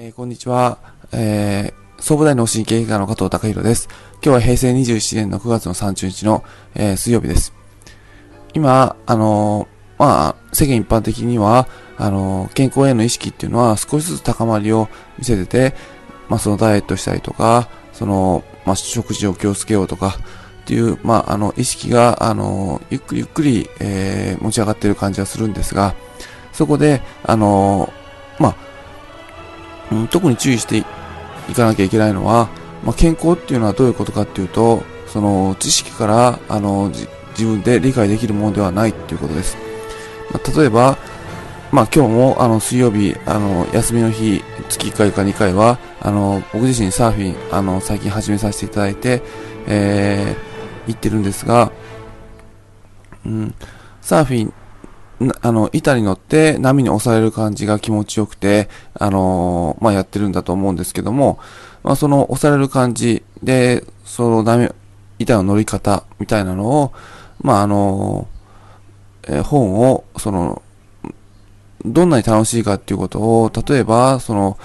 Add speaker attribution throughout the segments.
Speaker 1: えー、こんにちは。えー、総武大脳神経外科の加藤隆弘です。今日は平成27年の9月の30日の、えー、水曜日です。今、あのー、まあ、世間一般的には、あのー、健康への意識っていうのは少しずつ高まりを見せてて、まあ、そのダイエットしたりとか、その、まあ、食事を気をつけようとか、っていう、まあ、あの、意識が、あの、ゆっくりゆっくり、えー、持ち上がっている感じはするんですが、そこで、あの、まあ、うん、特に注意していかなきゃいけないのは、まあ、健康っていうのはどういうことかっていうと、その、知識から、あの、自分で理解できるものではないっていうことです。まあ、例えば、まあ今日もあの水曜日、あの休みの日、月1回か2回は、あの僕自身サーフィン、あの最近始めさせていただいて、えー、行ってるんですが、うん、サーフィン、あの、板に乗って波に押される感じが気持ちよくて、あのまあ、やってるんだと思うんですけども、まあ、その押される感じで、その波、板の乗り方みたいなのを、まあ、あのえー、本を、その、どんなに楽しいかっていうことを、例えば、その、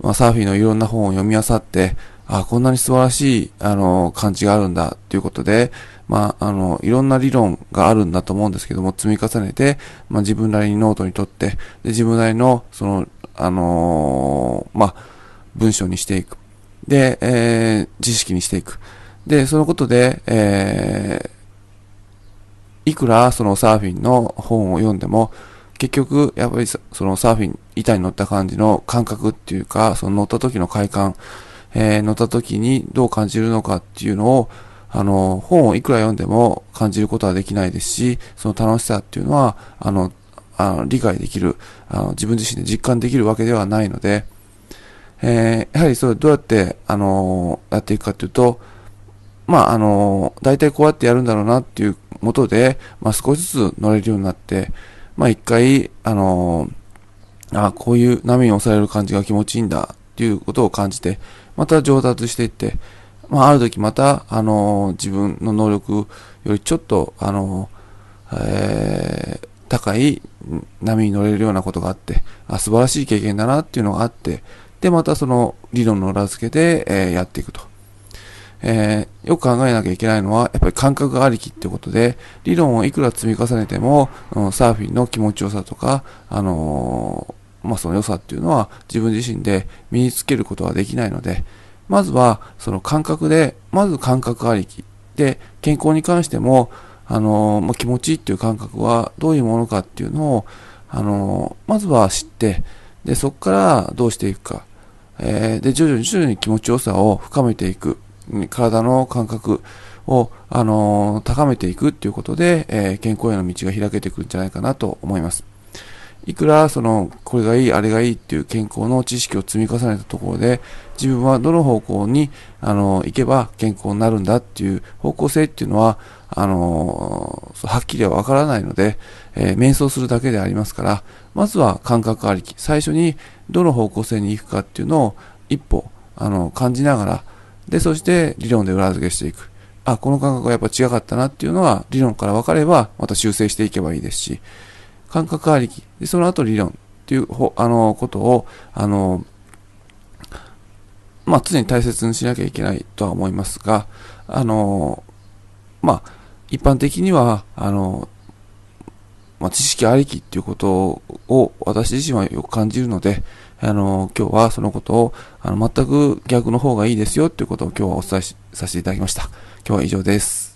Speaker 1: まあ、サーフィンのいろんな本を読み漁って、あ、こんなに素晴らしい、あの、感じがあるんだっていうことで、まあ、あの、いろんな理論があるんだと思うんですけども、積み重ねて、まあ、自分なりにノートにとって、で、自分なりの、その、あのー、まあ、文章にしていく。で、えー、知識にしていく。で、そのことで、えー、いくらそのサーフィンの本を読んでも、結局、やっぱりそのサーフィン、板に乗った感じの感覚っていうか、その乗った時の快感、えー、乗った時にどう感じるのかっていうのを、あの、本をいくら読んでも感じることはできないですし、その楽しさっていうのは、あの、あの理解できるあの、自分自身で実感できるわけではないので、えー、やはりそれどうやって、あの、やっていくかっていうと、まあ、あの、大体こうやってやるんだろうなっていうもとで、まあ、少しずつ乗れるようになって、まあ一回、あの、あこういう波に押される感じが気持ちいいんだっていうことを感じて、また上達していって、まあある時また、あの、自分の能力よりちょっと、あの、えー、高い波に乗れるようなことがあって、あ素晴らしい経験だなっていうのがあって、で、またその理論の裏付けで、えー、やっていくと。えー、よく考えなきゃいけないのは、やっぱり感覚がありきってことで、理論をいくら積み重ねても、うん、サーフィンの気持ちよさとか、あのー、まあ、その良さっていうのは自分自身で身につけることはできないので、まずはその感覚で、まず感覚ありき。で、健康に関しても、あの、まあ、気持ちいいっていう感覚はどういうものかっていうのを、あのまずは知って、で、そこからどうしていくか。えで、徐々に徐々に気持ちよさを深めていく。体の感覚を、あの、高めていくっていうことで、えー、健康への道が開けていくんじゃないかなと思います。いくら、その、これがいい、あれがいいっていう健康の知識を積み重ねたところで、自分はどの方向に、あの、行けば健康になるんだっていう方向性っていうのは、あの、はっきりはわからないので、えー、瞑想するだけでありますから、まずは感覚ありき、最初にどの方向性に行くかっていうのを一歩、あの、感じながら、で、そして理論で裏付けしていく。あ、この感覚がやっぱ違かったなっていうのは理論から分かればまた修正していけばいいですし、感覚ありき。で、その後理論っていう、あの、ことを、あの、まあ、常に大切にしなきゃいけないとは思いますが、あの、まあ、一般的には、あの、まあ、知識ありきっていうことを私自身はよく感じるので、あの、今日はそのことを、あの、全く逆の方がいいですよっていうことを今日はお伝えさせていただきました。今日は以上です。